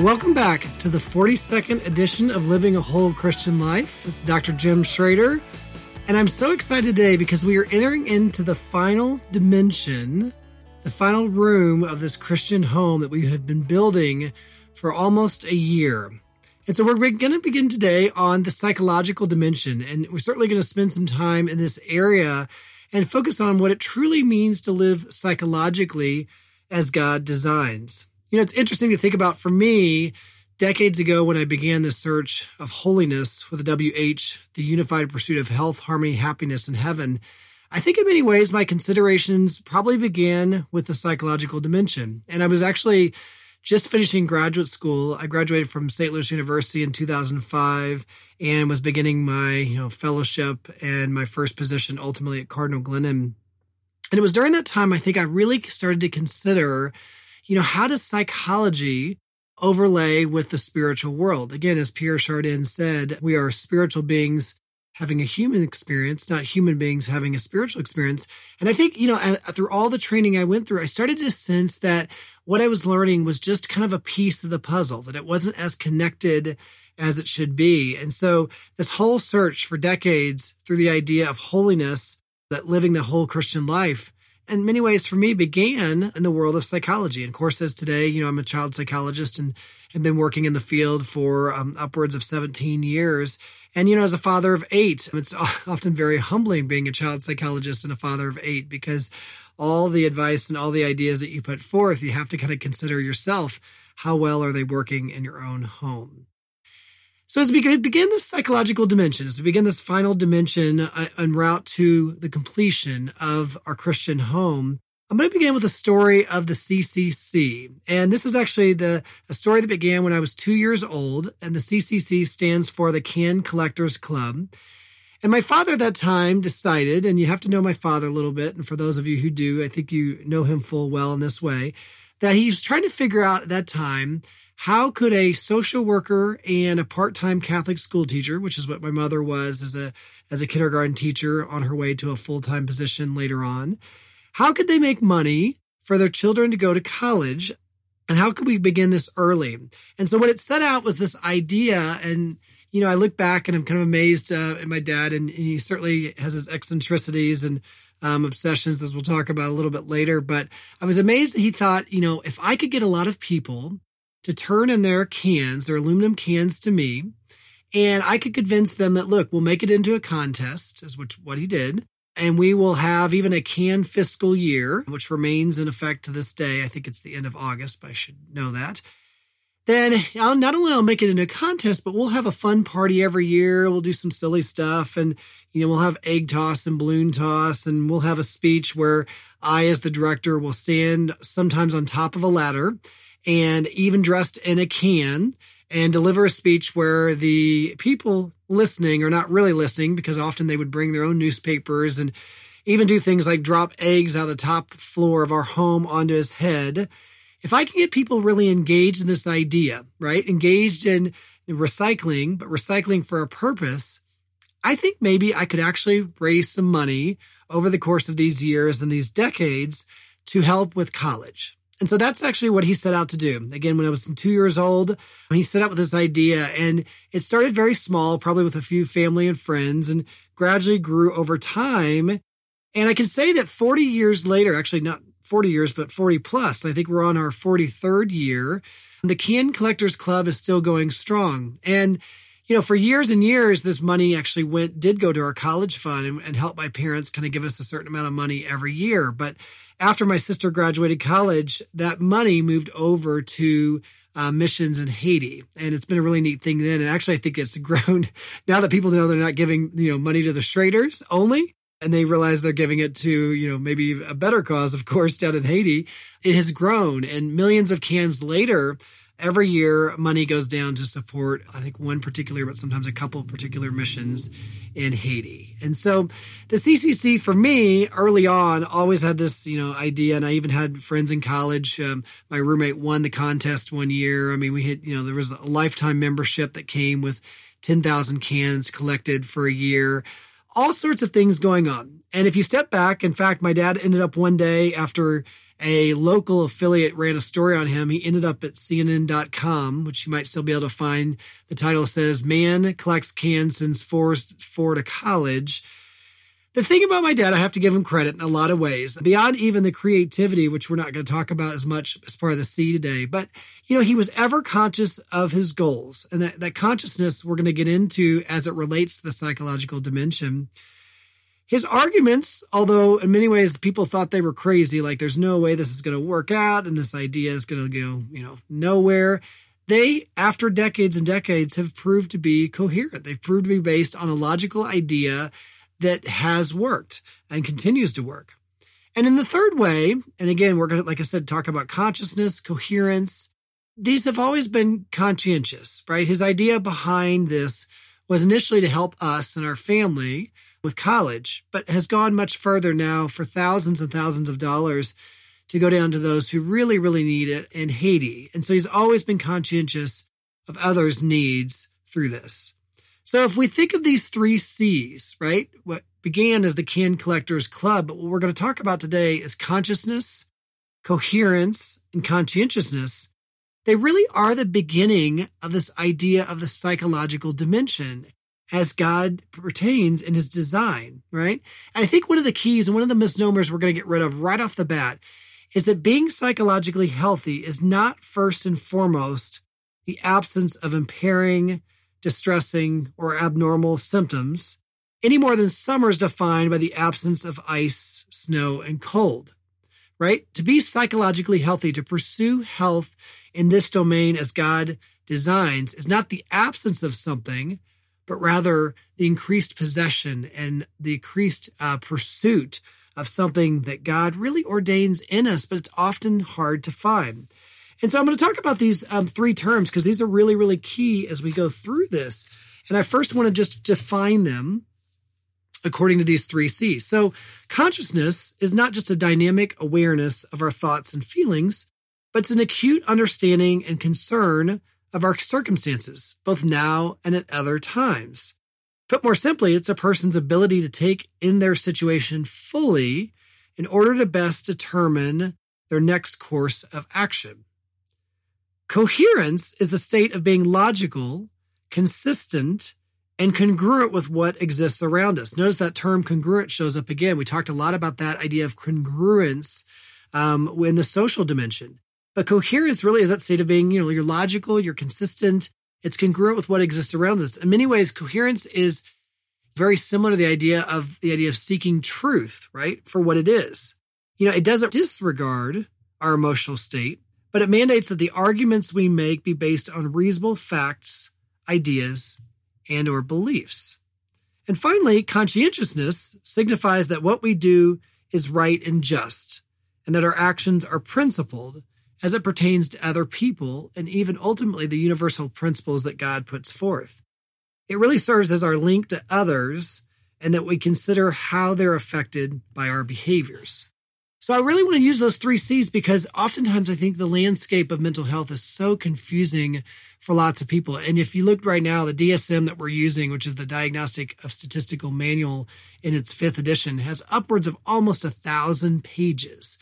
Welcome back to the 42nd edition of Living a Whole Christian Life. This is Dr. Jim Schroeder, and I'm so excited today because we are entering into the final dimension, the final room of this Christian home that we have been building for almost a year. And so we're going to begin today on the psychological dimension, and we're certainly going to spend some time in this area and focus on what it truly means to live psychologically as God designs. You know, it's interesting to think about for me, decades ago when I began the search of holiness with the WH, the unified pursuit of health, harmony, happiness, and heaven. I think in many ways my considerations probably began with the psychological dimension. And I was actually just finishing graduate school. I graduated from St. Louis University in 2005 and was beginning my, you know, fellowship and my first position ultimately at Cardinal Glennon. And it was during that time I think I really started to consider you know, how does psychology overlay with the spiritual world? Again, as Pierre Chardin said, we are spiritual beings having a human experience, not human beings having a spiritual experience. And I think, you know, through all the training I went through, I started to sense that what I was learning was just kind of a piece of the puzzle, that it wasn't as connected as it should be. And so this whole search for decades through the idea of holiness, that living the whole Christian life in many ways for me began in the world of psychology. And of course, as today, you know, I'm a child psychologist and have been working in the field for um, upwards of 17 years. And, you know, as a father of eight, it's often very humbling being a child psychologist and a father of eight because all the advice and all the ideas that you put forth, you have to kind of consider yourself how well are they working in your own home. So as we begin this psychological dimension, as we begin this final dimension uh, en route to the completion of our Christian home, I'm going to begin with a story of the CCC. And this is actually the a story that began when I was two years old. And the CCC stands for the Can Collectors Club. And my father at that time decided, and you have to know my father a little bit. And for those of you who do, I think you know him full well in this way, that he was trying to figure out at that time how could a social worker and a part-time Catholic school teacher, which is what my mother was as a as a kindergarten teacher on her way to a full-time position later on, how could they make money for their children to go to college? And how could we begin this early? And so what it set out was this idea and you know, I look back and I'm kind of amazed uh, at my dad, and he certainly has his eccentricities and um, obsessions, as we'll talk about a little bit later. But I was amazed that he thought, you know, if I could get a lot of people to turn in their cans, their aluminum cans to me. And I could convince them that, look, we'll make it into a contest, is which, what he did. And we will have even a can fiscal year, which remains in effect to this day. I think it's the end of August, but I should know that. Then I'll not only I'll make it into a contest, but we'll have a fun party every year. We'll do some silly stuff and, you know, we'll have egg toss and balloon toss and we'll have a speech where I, as the director, will stand sometimes on top of a ladder and even dressed in a can and deliver a speech where the people listening are not really listening because often they would bring their own newspapers and even do things like drop eggs out of the top floor of our home onto his head. If I can get people really engaged in this idea, right? Engaged in recycling, but recycling for a purpose, I think maybe I could actually raise some money over the course of these years and these decades to help with college. And so that's actually what he set out to do. Again, when I was two years old, he set out with this idea and it started very small, probably with a few family and friends and gradually grew over time. And I can say that 40 years later, actually not 40 years, but 40 plus, I think we're on our 43rd year. The Can Collectors Club is still going strong. And you know, for years and years, this money actually went, did go to our college fund and, and help my parents kind of give us a certain amount of money every year. But after my sister graduated college, that money moved over to uh, missions in Haiti, and it's been a really neat thing. Then, and actually, I think it's grown now that people know they're not giving you know money to the Schroeders only, and they realize they're giving it to you know maybe a better cause, of course, down in Haiti. It has grown, and millions of cans later every year money goes down to support i think one particular but sometimes a couple particular missions in haiti. And so the ccc for me early on always had this you know idea and i even had friends in college. Um, my roommate won the contest one year. I mean we had you know there was a lifetime membership that came with 10000 cans collected for a year. All sorts of things going on. And if you step back in fact my dad ended up one day after a local affiliate ran a story on him. He ended up at CNN.com, which you might still be able to find. The title says, Man collects cans since forced Florida college. The thing about my dad, I have to give him credit in a lot of ways, beyond even the creativity, which we're not going to talk about as much as part of the C today. But, you know, he was ever conscious of his goals and that, that consciousness we're going to get into as it relates to the psychological dimension. His arguments, although in many ways people thought they were crazy, like there's no way this is going to work out and this idea is going to go, you know, nowhere. They, after decades and decades, have proved to be coherent. They've proved to be based on a logical idea that has worked and continues to work. And in the third way, and again, we're going to, like I said, talk about consciousness, coherence. These have always been conscientious, right? His idea behind this was initially to help us and our family with college, but has gone much further now for thousands and thousands of dollars to go down to those who really, really need it in Haiti. And so he's always been conscientious of others' needs through this. So if we think of these three C's, right, what began as the Can Collectors Club, but what we're going to talk about today is consciousness, coherence, and conscientiousness. They really are the beginning of this idea of the psychological dimension as God pertains in his design, right? And I think one of the keys and one of the misnomers we're going to get rid of right off the bat is that being psychologically healthy is not first and foremost the absence of impairing distressing, or abnormal symptoms, any more than summer is defined by the absence of ice, snow, and cold. Right? To be psychologically healthy, to pursue health in this domain as God designs, is not the absence of something, but rather the increased possession and the increased uh, pursuit of something that God really ordains in us, but it's often hard to find. And so I'm going to talk about these um, three terms because these are really, really key as we go through this. And I first want to just define them according to these three C's. So consciousness is not just a dynamic awareness of our thoughts and feelings, but it's an acute understanding and concern of our circumstances, both now and at other times. Put more simply, it's a person's ability to take in their situation fully in order to best determine their next course of action. Coherence is the state of being logical, consistent, and congruent with what exists around us. Notice that term congruent shows up again. We talked a lot about that idea of congruence um, in the social dimension. But coherence really is that state of being, you know, you're logical, you're consistent, it's congruent with what exists around us. In many ways, coherence is very similar to the idea of the idea of seeking truth, right? For what it is. You know, it doesn't disregard our emotional state, but it mandates that the arguments we make be based on reasonable facts, ideas, and or beliefs. And finally, conscientiousness signifies that what we do is right and just, and that our actions are principled as it pertains to other people and even ultimately the universal principles that God puts forth. It really serves as our link to others and that we consider how they're affected by our behaviors. So I really want to use those three C's because oftentimes I think the landscape of mental health is so confusing for lots of people. And if you look right now, the DSM that we're using, which is the Diagnostic of Statistical Manual in its fifth edition, has upwards of almost a thousand pages.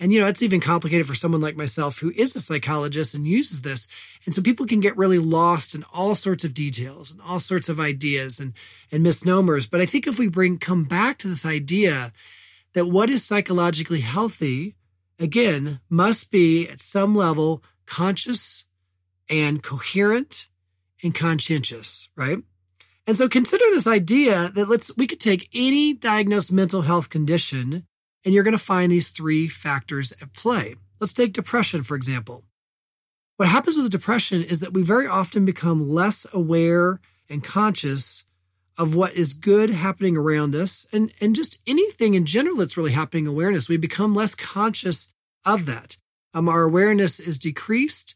And, you know, it's even complicated for someone like myself who is a psychologist and uses this. And so people can get really lost in all sorts of details and all sorts of ideas and, and misnomers. But I think if we bring, come back to this idea that what is psychologically healthy, again, must be at some level conscious and coherent and conscientious, right? And so consider this idea that let's we could take any diagnosed mental health condition and you're going to find these three factors at play. Let's take depression for example. What happens with depression is that we very often become less aware and conscious of what is good happening around us and, and just anything in general that's really happening awareness. We become less conscious of that. Um, our awareness is decreased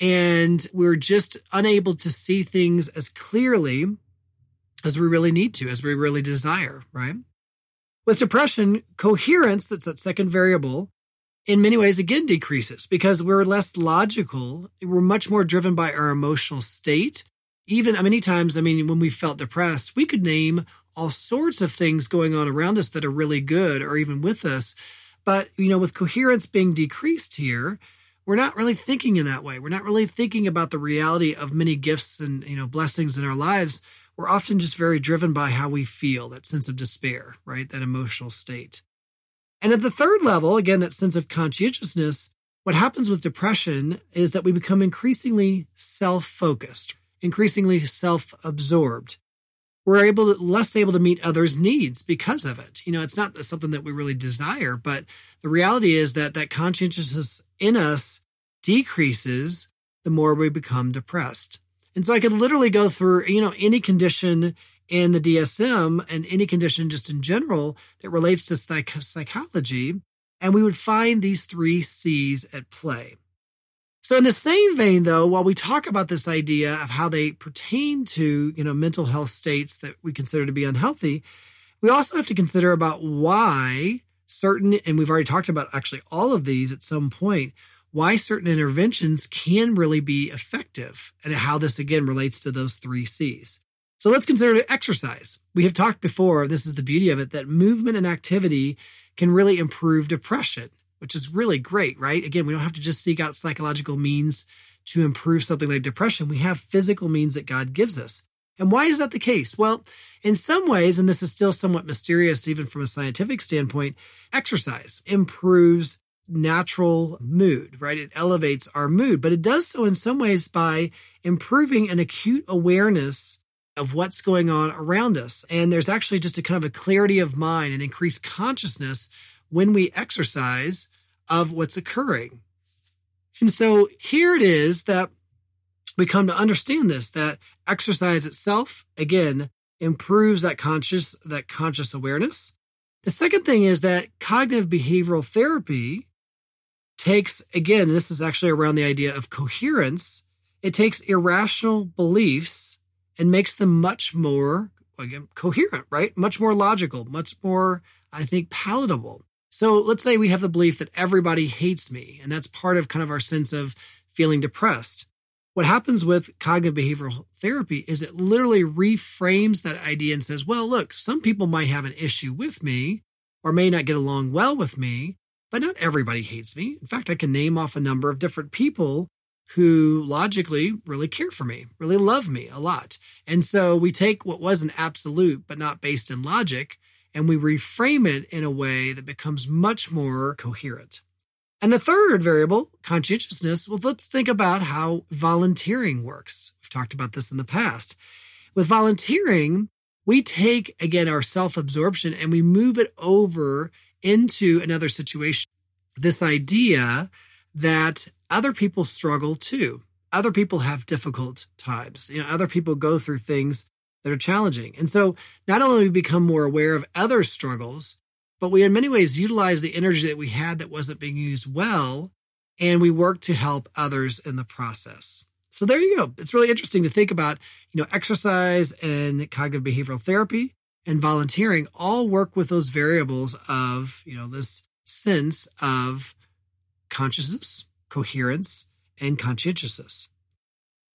and we're just unable to see things as clearly as we really need to, as we really desire, right? With depression, coherence, that's that second variable, in many ways again decreases because we're less logical. We're much more driven by our emotional state even uh, many times, I mean, when we felt depressed, we could name all sorts of things going on around us that are really good or even with us. But, you know, with coherence being decreased here, we're not really thinking in that way. We're not really thinking about the reality of many gifts and, you know, blessings in our lives. We're often just very driven by how we feel, that sense of despair, right? That emotional state. And at the third level, again, that sense of conscientiousness, what happens with depression is that we become increasingly self focused, increasingly self absorbed. We're able to, less able to meet others' needs because of it. You know, it's not something that we really desire, but the reality is that that conscientiousness in us decreases the more we become depressed. And so I could literally go through, you know, any condition in the DSM and any condition just in general that relates to psych- psychology, and we would find these three C's at play. So in the same vein though, while we talk about this idea of how they pertain to, you know, mental health states that we consider to be unhealthy, we also have to consider about why certain and we've already talked about actually all of these at some point, why certain interventions can really be effective and how this again relates to those 3 Cs. So let's consider exercise. We have talked before, this is the beauty of it, that movement and activity can really improve depression which is really great, right? Again, we don't have to just seek out psychological means to improve something like depression. We have physical means that God gives us. And why is that the case? Well, in some ways, and this is still somewhat mysterious, even from a scientific standpoint, exercise improves natural mood, right? It elevates our mood, but it does so in some ways by improving an acute awareness of what's going on around us. And there's actually just a kind of a clarity of mind and increased consciousness when we exercise of what's occurring. And so here it is that we come to understand this that exercise itself again improves that conscious that conscious awareness. The second thing is that cognitive behavioral therapy takes again this is actually around the idea of coherence. It takes irrational beliefs and makes them much more again coherent, right? Much more logical, much more I think palatable. So let's say we have the belief that everybody hates me, and that's part of kind of our sense of feeling depressed. What happens with cognitive behavioral therapy is it literally reframes that idea and says, well, look, some people might have an issue with me or may not get along well with me, but not everybody hates me. In fact, I can name off a number of different people who logically really care for me, really love me a lot. And so we take what was an absolute, but not based in logic, and we reframe it in a way that becomes much more coherent. And the third variable, conscientiousness, well, let's think about how volunteering works. We've talked about this in the past. With volunteering, we take again our self absorption and we move it over into another situation. This idea that other people struggle too. Other people have difficult times. You know, other people go through things that are challenging. And so not only we become more aware of other struggles, but we in many ways utilize the energy that we had that wasn't being used well, and we work to help others in the process. So there you go. It's really interesting to think about, you know, exercise and cognitive behavioral therapy and volunteering all work with those variables of, you know, this sense of consciousness, coherence, and conscientiousness.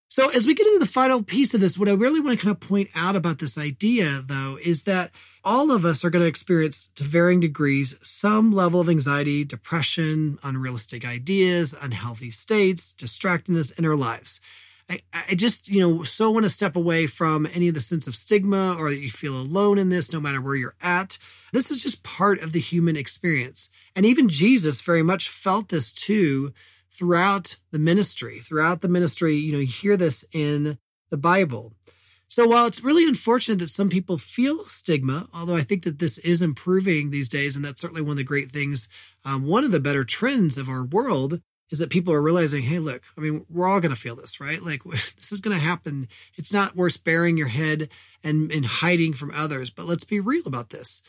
So, as we get into the final piece of this, what I really want to kind of point out about this idea, though, is that all of us are going to experience to varying degrees some level of anxiety, depression, unrealistic ideas, unhealthy states, distractedness in our lives. I, I just, you know, so want to step away from any of the sense of stigma or that you feel alone in this, no matter where you're at. This is just part of the human experience. And even Jesus very much felt this too throughout the ministry. Throughout the ministry, you know, you hear this in the Bible. So while it's really unfortunate that some people feel stigma, although I think that this is improving these days, and that's certainly one of the great things, um, one of the better trends of our world is that people are realizing, hey, look, I mean, we're all going to feel this, right? Like this is going to happen. It's not worth burying your head and, and hiding from others, but let's be real about this.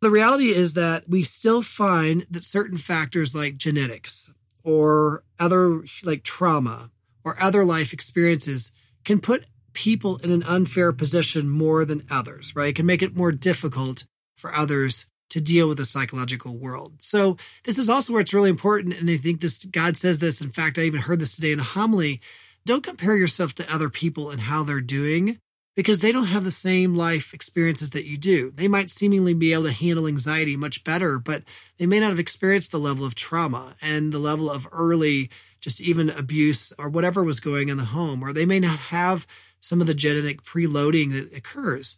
The reality is that we still find that certain factors like genetics, or other like trauma or other life experiences can put people in an unfair position more than others, right? It can make it more difficult for others to deal with the psychological world. So this is also where it's really important. And I think this God says this. In fact, I even heard this today in a homily. Don't compare yourself to other people and how they're doing. because they don't have the same life experiences that you do. They might seemingly be able to handle anxiety much better, but they may not have experienced the level of trauma and the level of early, just even abuse or whatever was going in the home, or they may not have some of the genetic preloading that occurs.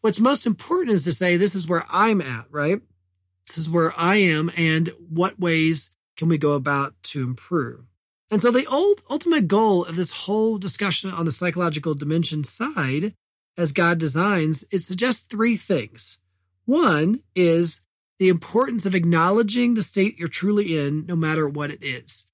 What's most important is to say, this is where I'm at, right? This is where I am, and what ways can we go about to improve? And so the old ultimate goal of this whole discussion on the psychological dimension side, as God designs, it suggests three things. One is the importance of acknowledging the state you're truly in, no matter what it is.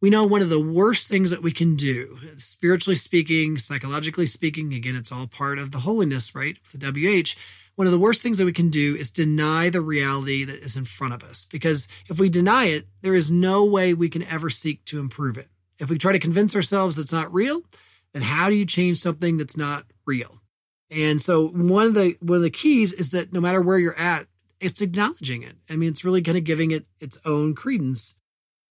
We know one of the worst things that we can do, spiritually speaking, psychologically speaking, again, it's all part of the holiness, right? The WH one of the worst things that we can do is deny the reality that is in front of us. Because if we deny it, there is no way we can ever seek to improve it. If we try to convince ourselves it's not real, then how do you change something that's not real? And so one of the one of the keys is that no matter where you're at, it's acknowledging it. I mean, it's really kind of giving it its own credence.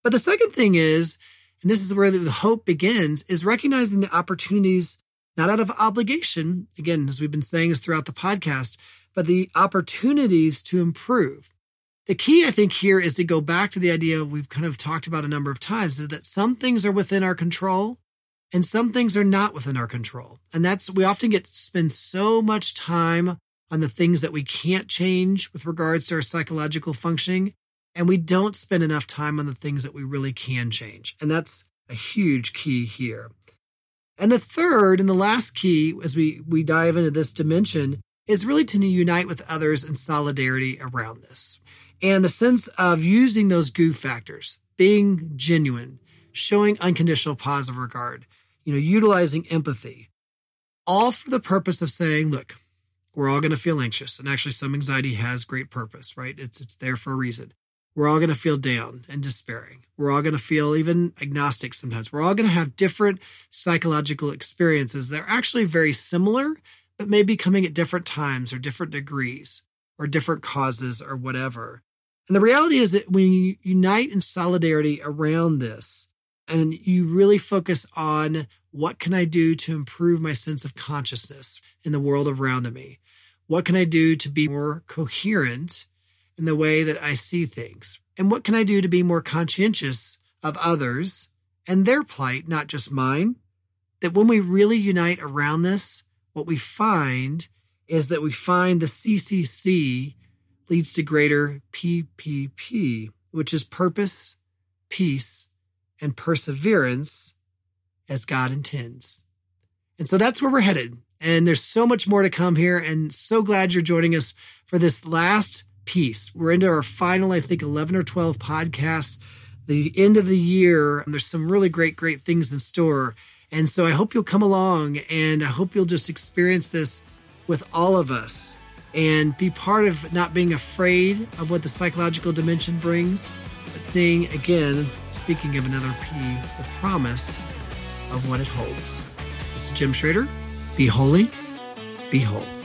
But the second thing is, and this is where the hope begins, is recognizing the opportunities not out of obligation, again, as we've been saying this throughout the podcast, but the opportunities to improve. The key, I think, here is to go back to the idea we've kind of talked about a number of times is that some things are within our control and some things are not within our control. And that's, we often get to spend so much time on the things that we can't change with regards to our psychological functioning. And we don't spend enough time on the things that we really can change. And that's a huge key here. And the third and the last key as we, we dive into this dimension is really to unite with others in solidarity around this. And the sense of using those goof factors, being genuine, showing unconditional positive regard, you know, utilizing empathy, all for the purpose of saying, look, we're all going to feel anxious. And actually, some anxiety has great purpose, right? It's, it's there for a reason. We're all going to feel down and despairing. We're all going to feel even agnostic sometimes. We're all going to have different psychological experiences that are actually very similar, but may be coming at different times or different degrees or different causes or whatever. And the reality is that when you unite in solidarity around this and you really focus on what can I do to improve my sense of consciousness in the world around me? What can I do to be more coherent in the way that I see things? And what can I do to be more conscientious of others and their plight, not just mine? That when we really unite around this, what we find is that we find the CCC leads to greater PPP, which is purpose, peace, and perseverance as God intends. And so that's where we're headed. And there's so much more to come here. And so glad you're joining us for this last piece. We're into our final, I think, 11 or 12 podcasts. The end of the year, and there's some really great, great things in store. And so I hope you'll come along and I hope you'll just experience this with all of us and be part of not being afraid of what the psychological dimension brings, but seeing again, speaking of another P, the promise of what it holds. This is Jim Schroeder. Be holy, be whole.